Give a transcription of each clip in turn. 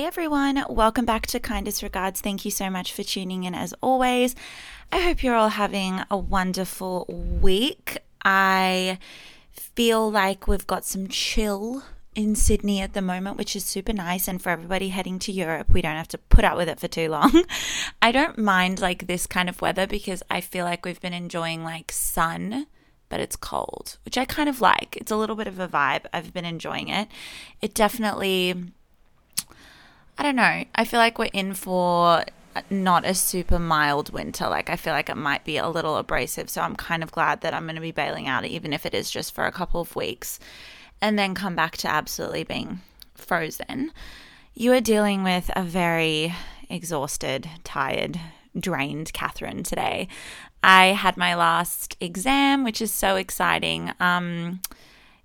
Hey everyone, welcome back to Kindest Regards. Thank you so much for tuning in as always. I hope you're all having a wonderful week. I feel like we've got some chill in Sydney at the moment, which is super nice. And for everybody heading to Europe, we don't have to put up with it for too long. I don't mind like this kind of weather because I feel like we've been enjoying like sun, but it's cold, which I kind of like. It's a little bit of a vibe. I've been enjoying it. It definitely I don't know. I feel like we're in for not a super mild winter. Like, I feel like it might be a little abrasive. So I'm kind of glad that I'm going to be bailing out, even if it is just for a couple of weeks, and then come back to absolutely being frozen. You are dealing with a very exhausted, tired, drained Catherine today. I had my last exam, which is so exciting. Um,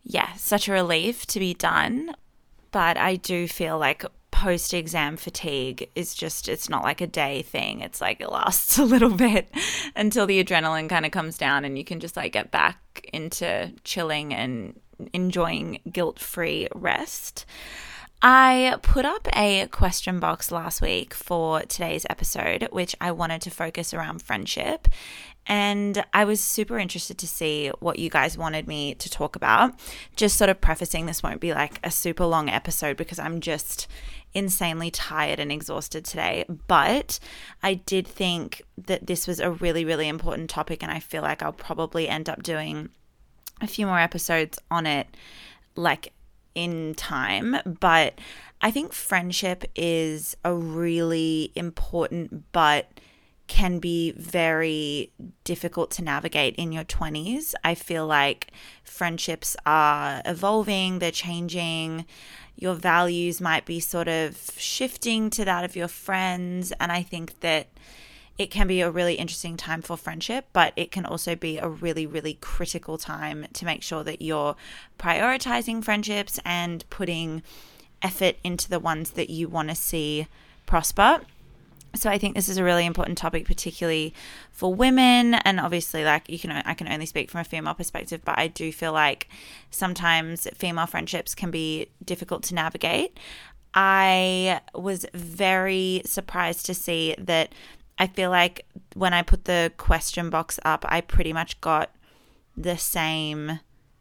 yeah, such a relief to be done. But I do feel like post exam fatigue is just it's not like a day thing. It's like it lasts a little bit until the adrenaline kind of comes down and you can just like get back into chilling and enjoying guilt-free rest I put up a question box last week for today's episode, which I wanted to focus around friendship. And I was super interested to see what you guys wanted me to talk about. Just sort of prefacing this won't be like a super long episode because I'm just insanely tired and exhausted today. But I did think that this was a really, really important topic. And I feel like I'll probably end up doing a few more episodes on it, like in time. But I think friendship is a really important but can be very difficult to navigate in your 20s. I feel like friendships are evolving, they're changing. Your values might be sort of shifting to that of your friends. And I think that it can be a really interesting time for friendship, but it can also be a really, really critical time to make sure that you're prioritizing friendships and putting effort into the ones that you want to see prosper so I think this is a really important topic, particularly for women. And obviously, like you can, I can only speak from a female perspective, but I do feel like sometimes female friendships can be difficult to navigate. I was very surprised to see that. I feel like when I put the question box up, I pretty much got the same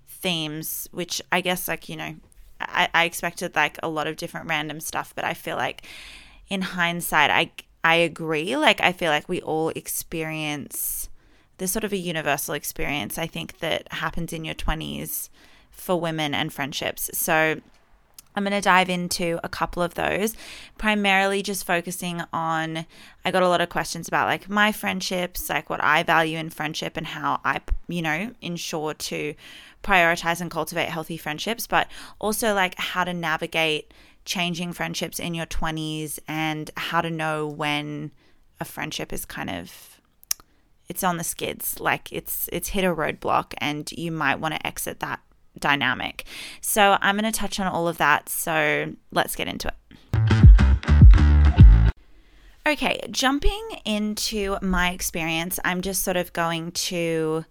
themes, which I guess, like, you know, I, I expected like a lot of different random stuff, but I feel like in hindsight, I I agree. Like, I feel like we all experience this sort of a universal experience, I think, that happens in your 20s for women and friendships. So, I'm going to dive into a couple of those, primarily just focusing on. I got a lot of questions about like my friendships, like what I value in friendship and how I, you know, ensure to prioritize and cultivate healthy friendships, but also like how to navigate changing friendships in your 20s and how to know when a friendship is kind of it's on the skids like it's it's hit a roadblock and you might want to exit that dynamic. So i'm going to touch on all of that so let's get into it. Okay jumping into my experience i'm just sort of going to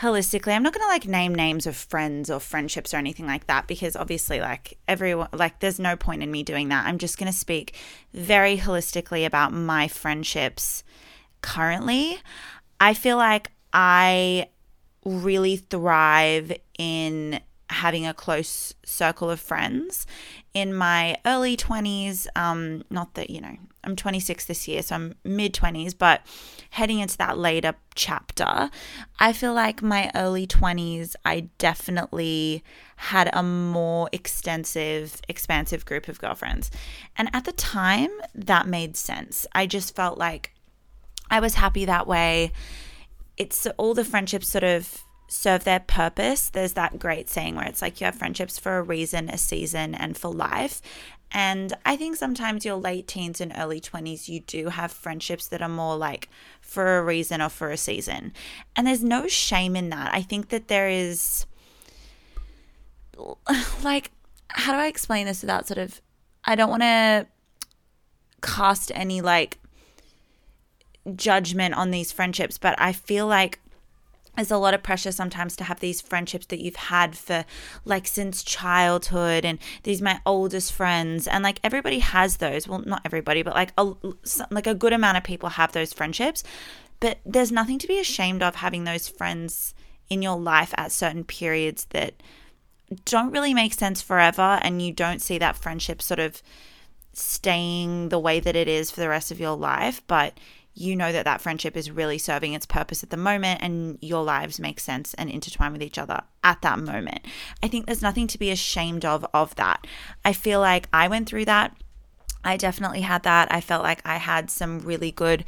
holistically i'm not going to like name names of friends or friendships or anything like that because obviously like everyone like there's no point in me doing that. I'm just going to speak very holistically about my friendships currently. I feel like i really thrive in having a close circle of friends in my early 20s um not that you know I'm 26 this year, so I'm mid 20s, but heading into that later chapter, I feel like my early 20s, I definitely had a more extensive, expansive group of girlfriends. And at the time, that made sense. I just felt like I was happy that way. It's all the friendships sort of serve their purpose. There's that great saying where it's like you have friendships for a reason, a season, and for life. And I think sometimes your late teens and early 20s, you do have friendships that are more like for a reason or for a season. And there's no shame in that. I think that there is, like, how do I explain this without sort of, I don't want to cast any like judgment on these friendships, but I feel like there's a lot of pressure sometimes to have these friendships that you've had for like since childhood and these my oldest friends and like everybody has those. Well not everybody but like a like a good amount of people have those friendships. But there's nothing to be ashamed of having those friends in your life at certain periods that don't really make sense forever and you don't see that friendship sort of staying the way that it is for the rest of your life. But you know that that friendship is really serving its purpose at the moment and your lives make sense and intertwine with each other at that moment. I think there's nothing to be ashamed of of that. I feel like I went through that. I definitely had that. I felt like I had some really good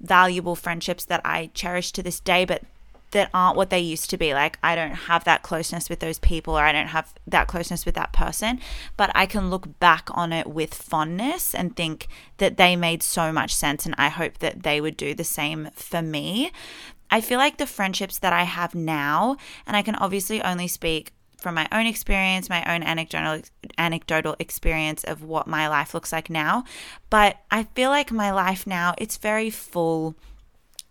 valuable friendships that I cherish to this day, but that aren't what they used to be. Like, I don't have that closeness with those people, or I don't have that closeness with that person, but I can look back on it with fondness and think that they made so much sense. And I hope that they would do the same for me. I feel like the friendships that I have now, and I can obviously only speak from my own experience, my own anecdotal anecdotal experience of what my life looks like now, but I feel like my life now it's very full.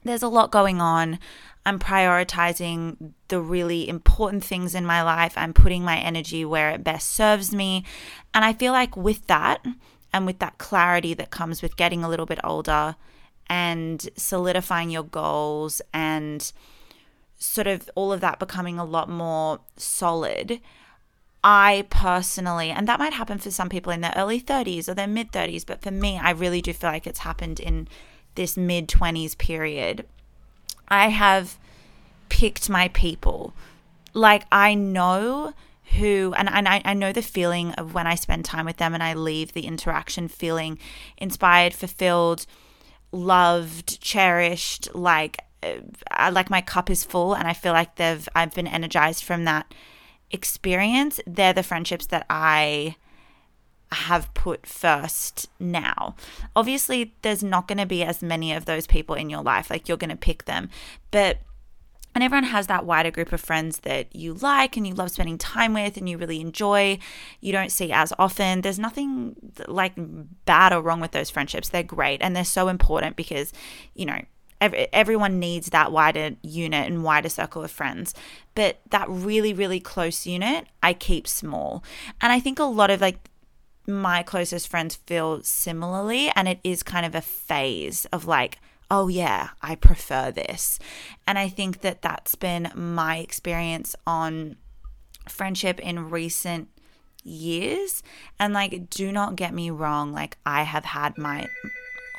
There's a lot going on. I'm prioritizing the really important things in my life. I'm putting my energy where it best serves me. And I feel like with that and with that clarity that comes with getting a little bit older and solidifying your goals and sort of all of that becoming a lot more solid. I personally, and that might happen for some people in their early 30s or their mid 30s, but for me, I really do feel like it's happened in this mid 20s period I have picked my people. Like I know who and, and I, I know the feeling of when I spend time with them and I leave the interaction feeling inspired, fulfilled, loved, cherished, like uh, like my cup is full and I feel like they've I've been energized from that experience. They're the friendships that I have put first now. Obviously, there's not going to be as many of those people in your life, like you're going to pick them, but and everyone has that wider group of friends that you like and you love spending time with and you really enjoy you don't see as often there's nothing like bad or wrong with those friendships. They're great and they're so important because you know everyone needs that wider unit and wider circle of friends. But that really really close unit i keep small. And i think a lot of like my closest friends feel similarly. And it is kind of a phase of like, oh, yeah, I prefer this. And I think that that's been my experience on friendship in recent years. And like, do not get me wrong, like, I have had my.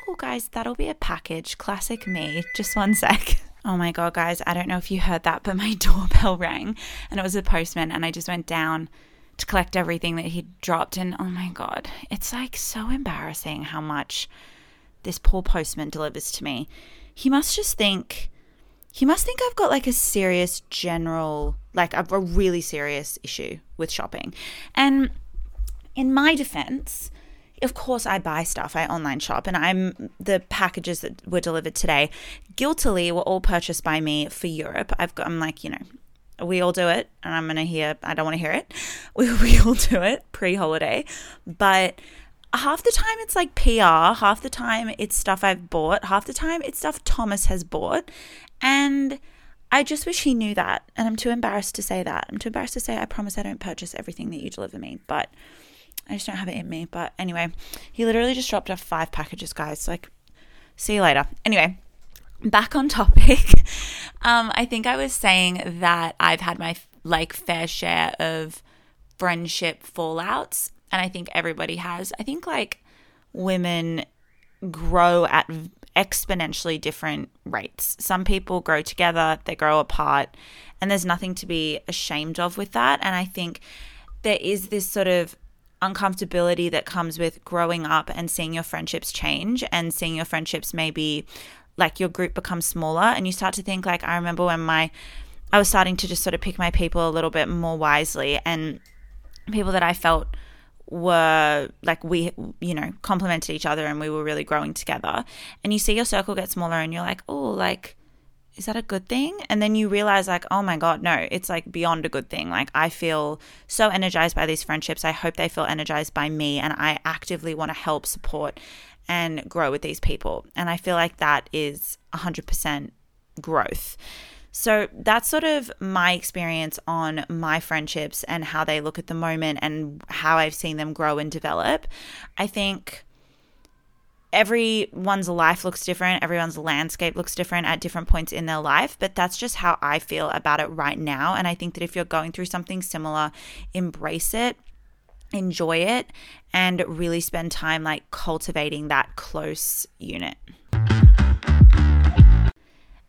Oh, guys, that'll be a package. Classic me. Just one sec. Oh my God, guys, I don't know if you heard that, but my doorbell rang and it was a postman, and I just went down to collect everything that he dropped. And oh my God, it's like so embarrassing how much this poor postman delivers to me. He must just think, he must think I've got like a serious general, like a, a really serious issue with shopping. And in my defense, of course I buy stuff. I online shop and I'm the packages that were delivered today guiltily were all purchased by me for Europe. I've got I'm like, you know, we all do it and i'm going to hear i don't want to hear it. We, we all do it pre-holiday but half the time it's like pr half the time it's stuff i've bought half the time it's stuff thomas has bought and i just wish he knew that and i'm too embarrassed to say that. I'm too embarrassed to say i promise i don't purchase everything that you deliver me but i just don't have it in me. But anyway he literally just dropped off five packages guys. Like see you later. Anyway back on topic, um, I think I was saying that I've had my like fair share of friendship fallouts, and I think everybody has. I think like women grow at exponentially different rates. Some people grow together, they grow apart, and there's nothing to be ashamed of with that. And I think there is this sort of uncomfortability that comes with growing up and seeing your friendships change and seeing your friendships maybe like your group becomes smaller and you start to think like I remember when my I was starting to just sort of pick my people a little bit more wisely and people that I felt were like we you know complemented each other and we were really growing together. And you see your circle get smaller and you're like oh like is that a good thing? And then you realize like oh my god no it's like beyond a good thing. Like i feel so energized by these friendships. I hope they feel energized by me and i actively want to help support and grow with these people. And I feel like that is 100% growth. So that's sort of my experience on my friendships and how they look at the moment and how I've seen them grow and develop. I think everyone's life looks different, everyone's landscape looks different at different points in their life, but that's just how I feel about it right now. And I think that if you're going through something similar, embrace it, enjoy it, and really spend time like cultivating that close unit.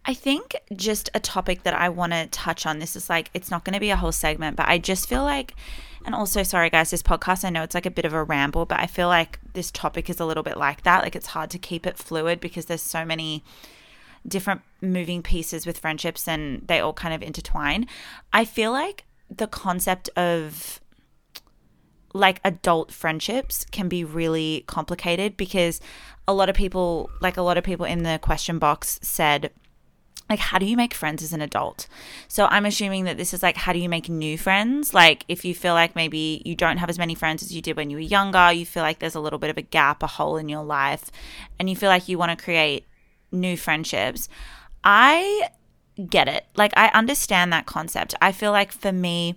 I think just a topic that I want to touch on. This is like, it's not going to be a whole segment, but I just feel like, and also, sorry guys, this podcast, I know it's like a bit of a ramble, but I feel like this topic is a little bit like that. Like, it's hard to keep it fluid because there's so many different moving pieces with friendships and they all kind of intertwine. I feel like the concept of like adult friendships can be really complicated because a lot of people, like a lot of people in the question box said, like how do you make friends as an adult? So i'm assuming that this is like how do you make new friends? Like if you feel like maybe you don't have as many friends as you did when you were younger you feel like there's a little bit of a gap a hole in your life and you feel like you want to create new friendships. I get it. Like i understand that concept. I feel like for me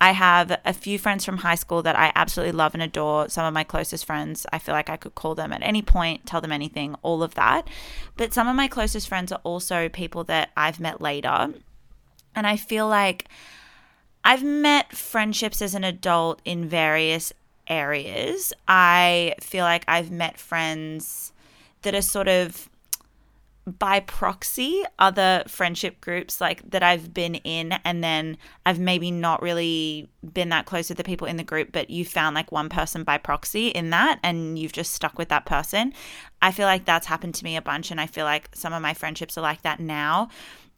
I have a few friends from high school that I absolutely love and adore. Some of my closest friends, I feel like I could call them at any point, tell them anything, all of that. But some of my closest friends are also people that I've met later. And I feel like I've met friendships as an adult in various areas. I feel like I've met friends that are sort of by proxy other friendship groups like that I've been in and then I've maybe not really been that close with the people in the group but you found like one person by proxy in that and you've just stuck with that person. I feel like that's happened to me a bunch and I feel like some of my friendships are like that now.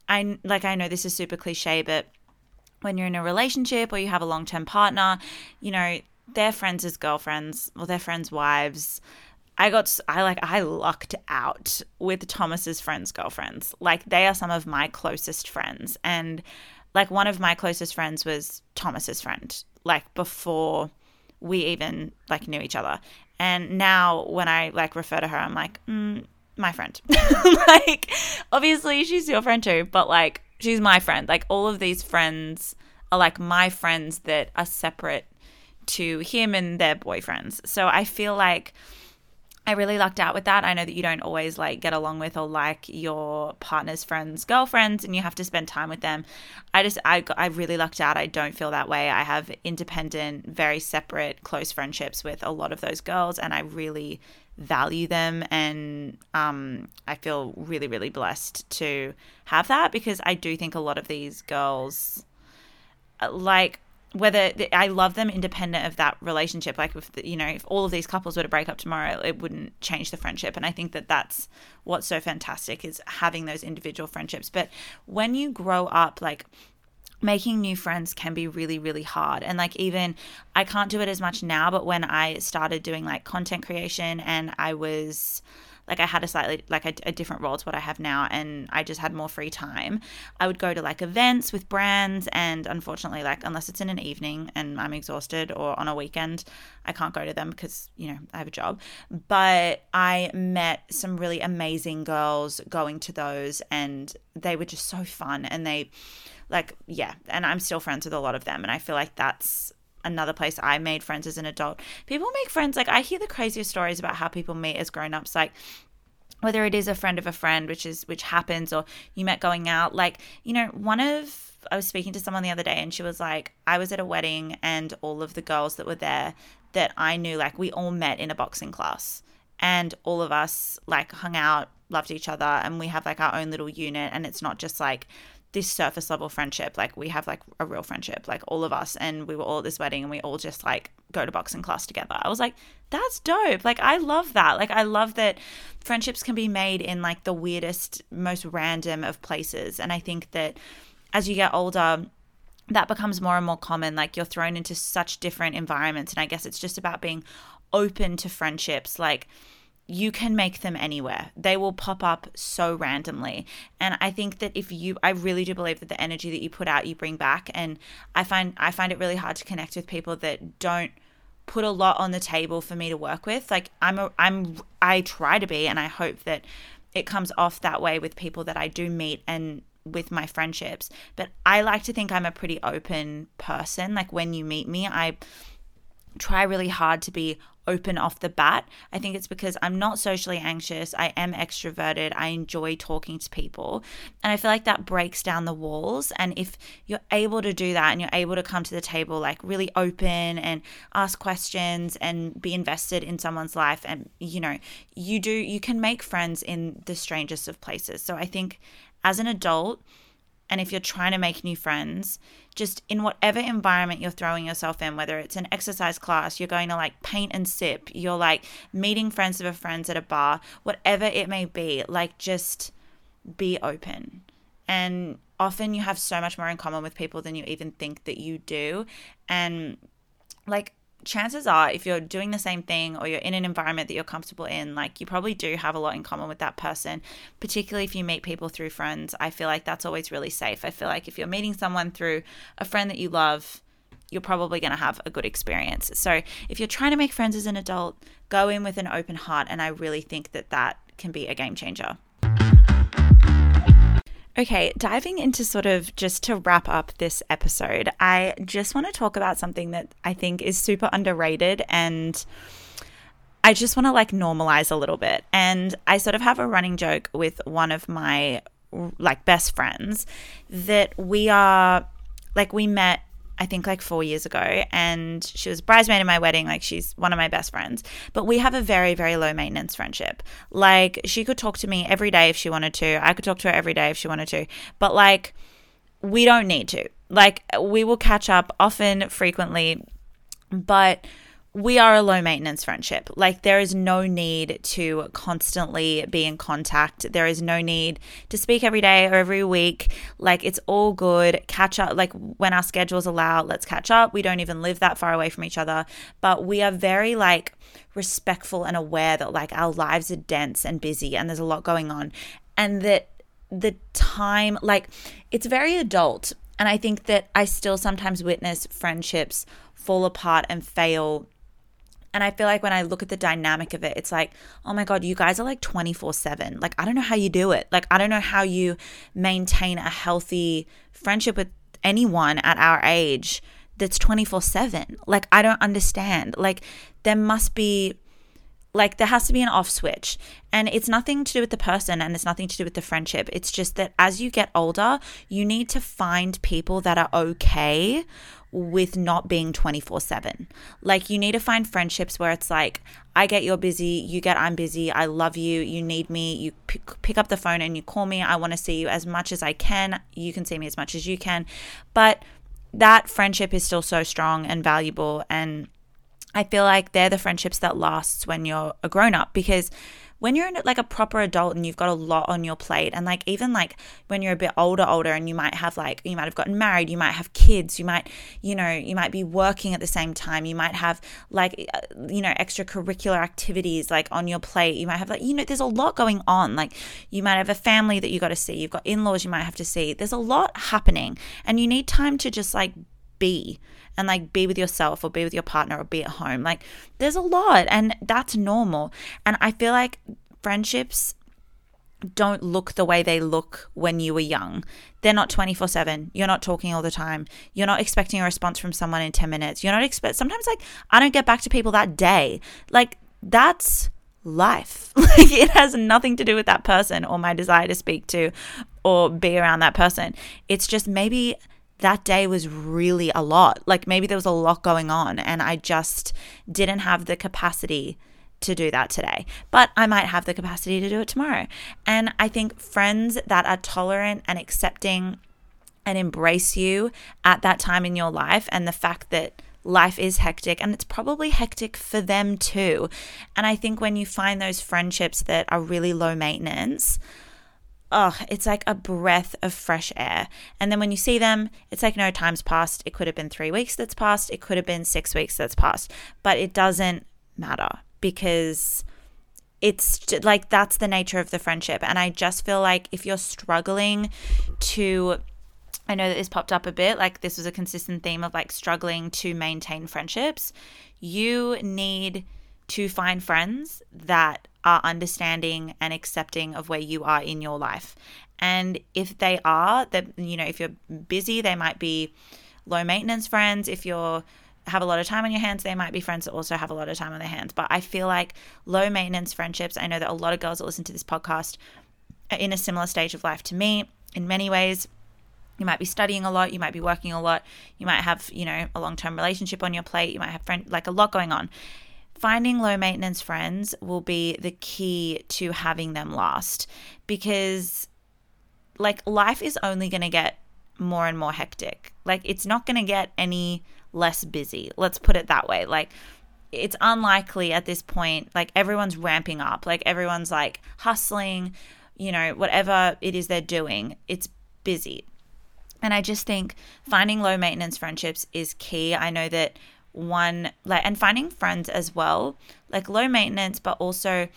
I like I know this is super cliche but when you're in a relationship or you have a long-term partner, you know, their friends as girlfriends or their friends' wives I got I like I lucked out with Thomas's friends' girlfriends. Like they are some of my closest friends and like one of my closest friends was Thomas's friend like before we even like knew each other. And now when I like refer to her I'm like mm, my friend. like obviously she's your friend too, but like she's my friend. Like all of these friends are like my friends that are separate to him and their boyfriends. So I feel like I really lucked out with that. I know that you don't always like get along with or like your partner's friends' girlfriends and you have to spend time with them. I just I I really lucked out. I don't feel that way. I have independent, very separate, close friendships with a lot of those girls and I really value them and um, I feel really really blessed to have that because I do think a lot of these girls uh, like whether I love them independent of that relationship. Like if the, you know, if all of these couples were to break up tomorrow, it wouldn't change the friendship. And I think that that's what's so fantastic is having those individual friendships. But when you grow up, like making new friends can be really really hard and like even i can't do it as much now but when i started doing like content creation and i was like I had a slightly like a, a, different role to what I have now, and I just had more free time. I would go to like events with brands, and unfortunately, like unless it's in an evening and I'm exhausted or on a weekend, I can't go to them because you know I have a job. But I met some really amazing girls going to those, and they were just so fun, and they like yeah, and I'm still friends with a lot of them, and I feel like that's another place I made friends as an adult. People make friends like I hear the craziest stories about how people meet as grown-ups like whether it is a friend of a friend which is which happens or you met going out like you know one of I was speaking to someone the other day and she was like I was at a wedding and all of the girls that were there that I knew like we all met in a boxing class and all of us like hung out loved each other and we have like our own little unit and it's not just like this surface level friendship. Like we have like a real friendship, like all of us, and we were all at this wedding and we all just like go to boxing class together. I was like, that's dope. Like I love that. Like I love that friendships can be made in like the weirdest, most random of places. And I think that as you get older, that becomes more and more common. Like you're thrown into such different environments. And I guess it's just about being open to friendships. Like, you can make them anywhere. They will pop up so randomly. And I think that if you I really do believe that the energy that you put out you bring back and I find I find it really hard to connect with people that don't put a lot on the table for me to work with. Like I'm a, I'm I try to be and I hope that it comes off that way with people that I do meet and with my friendships. But I like to think I'm a pretty open person. Like when you meet me, I try really hard to be open off the bat. I think it's because I'm not socially anxious. I am extroverted. I enjoy talking to people. And I feel like that breaks down the walls. And if you're able to do that and you're able to come to the table like really open and ask questions and be invested in someone's life, and you know, you do, you can make friends in the strangest of places. So I think as an adult, and if you're trying to make new friends, just in whatever environment you're throwing yourself in, whether it's an exercise class, you're going to like paint and sip, you're like meeting friends of a friends at a bar, whatever it may be, like just be open. And often you have so much more in common with people than you even think that you do. And like chances are if you're doing the same thing or you're in an environment that you're comfortable in like you probably do have a lot in common with that person particularly if you meet people through friends. I feel like that's always really safe. I feel like if you're meeting someone through a friend that you love you're probably going to have a good experience. So if you're trying to make friends as an adult go in with an open heart and i really think that that can be a game changer Okay, diving into sort of just to wrap up this episode, I just want to talk about something that I think is super underrated and I just want to like normalize a little bit. And I sort of have a running joke with one of my like best friends that we are like we met I think like four years ago, and she was bridesmaid in my wedding. Like she's one of my best friends, but we have a very, very low maintenance friendship. Like she could talk to me every day if she wanted to. I could talk to her every day if she wanted to, but like we don't need to. Like we will catch up often, frequently, but we are a low maintenance friendship. Like, there is no need to constantly be in contact. There is no need to speak every day or every week. Like, it's all good. Catch up, like, when our schedules allow, let's catch up. We don't even live that far away from each other, but we are very, like, respectful and aware that, like, our lives are dense and busy and there's a lot going on. And that the time, like, it's very adult. And I think that I still sometimes witness friendships fall apart and fail and I feel like when I look at the dynamic of it, it's like, oh my God, you guys are like 24 7. Like, I don't know how you do it. Like, I don't know how you maintain a healthy friendship with anyone at our age that's 24 7. Like, I don't understand. Like, there must be like there has to be an off switch and it's nothing to do with the person and it's nothing to do with the friendship it's just that as you get older you need to find people that are okay with not being 24 7. Like, you need to find friendships where it's like, I get you're busy, you get I'm busy, I love you, you need me, you p- pick up the phone and you call me, I want to see you as much as I can, you can see me as much as you can. But that friendship is still so strong and valuable. And I feel like they're the friendships that lasts when you're a grown up because when you're like a proper adult and you've got a lot on your plate and like even like when you're a bit older older and you might have like you might have gotten married you might have kids you might you know you might be working at the same time you might have like uh, you know extracurricular activities like on your plate you might have like you know there's a lot going on. Like you might have a family that you got to see you've got in-laws you might have to see. There's a lot happening and you need time to just like be and like be with yourself or be with your partner or be at home. Like there's a lot and that's normal. And I feel like friendships don't look the way they look when you were young. They're not 24/7. You're not talking all the time. You're not expecting a response from someone in 10 minutes. You're not expect sometimes like I don't get back to people that day. Like that's life. like it has nothing to do with that person or my desire to speak to or be around that person. It's just maybe that day was really a lot. Like maybe there was a lot going on and I just didn't have the capacity to do that today, but I might have the capacity to do it tomorrow. And I think friends that are tolerant and accepting and embrace you at that time in your life and the fact that life is hectic and it's probably hectic for them too. And I think when you find those friendships that are really low maintenance, oh, it's like a breath of fresh air. And then when you see them, it's like no time's passed. It could have been three weeks that's passed, it could have been six weeks that's passed, but it doesn't matter because it's like that's the nature of the friendship. And I just feel like if you're struggling to, I know that this popped up a bit, like this was a consistent theme of like struggling to maintain friendships, you need to find friends that are understanding and accepting of where you are in your life. And if they are, that you know, if you're busy, they might be low maintenance friends. If you're have a lot of time on your hands, they might be friends that also have a lot of time on their hands. But I feel like low maintenance friendships, I know that a lot of girls that listen to this podcast are in a similar stage of life to me in many ways. You might be studying a lot, you might be working a lot, you might have, you know, a long-term relationship on your plate, you might have friend like a lot going on. Finding low maintenance friends will be the key to having them last because like life is only going to get more and more hectic. Like it's not going to get any less busy. Let's put it that way. Like it's unlikely at this point like everyone's ramping up. Like everyone's like hustling, you know, whatever it is they're doing. It's busy. And I just think finding low maintenance friendships is key. I know that one like and finding friends as well, like low maintenance but also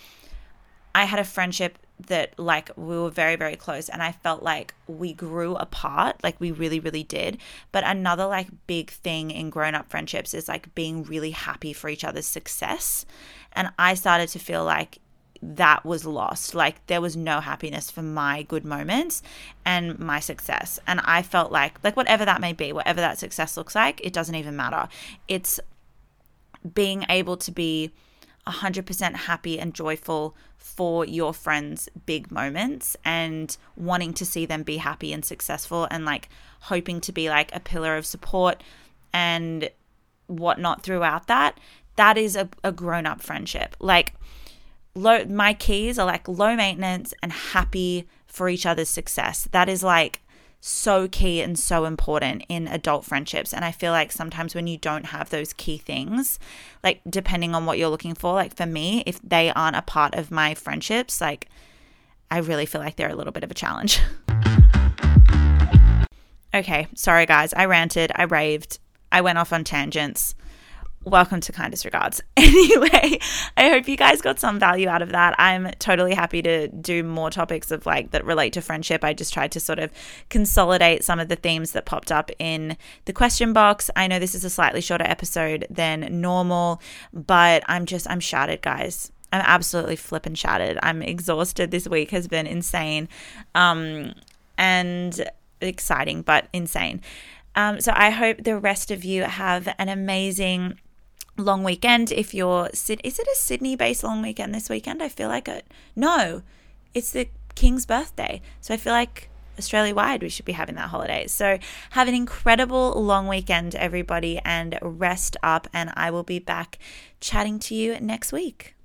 I had a friendship that like we were very very close and i felt like we grew apart like we really really did. But another like big thing in grown up friendships is like being really happy for each other's success. And i started to feel like that was lost like there was no happiness for my good moments and my success and i felt like like whatever that may be whatever that success looks like it doesn't even matter it's being able to be 100% happy and joyful for your friends' big moments and wanting to see them be happy and successful and like hoping to be like a pillar of support and whatnot throughout that. That is a, a grown up friendship. Like, low, my keys are like low maintenance and happy for each other's success. That is like so key and so important in adult friendships. And I feel like sometimes when you don't have those key things, like depending on what you're looking for, like for me, if they aren't a part of my friendships, like I really feel like they're a little bit of a challenge. okay, sorry guys, I ranted, I raved, I went off on tangents welcome to kindest regards. Anyway, I hope you guys got some value out of that. I'm totally happy to do more topics of like that relate to friendship. I just tried to sort of consolidate some of the themes that popped up in the question box. I know this is a slightly shorter episode than normal, but I'm just I'm shattered, guys. I'm absolutely flipping shattered. I'm exhausted. This week has been insane. Um and exciting but insane. Um, so I hope the rest of you have an amazing long weekend. If you're is it a Sydney based long weekend this weekend? I feel like it. No, it's the King's birthday, so I feel like Australia wide we should be having that holiday. So have an incredible long weekend, everybody, and rest up. And I will be back chatting to you next week.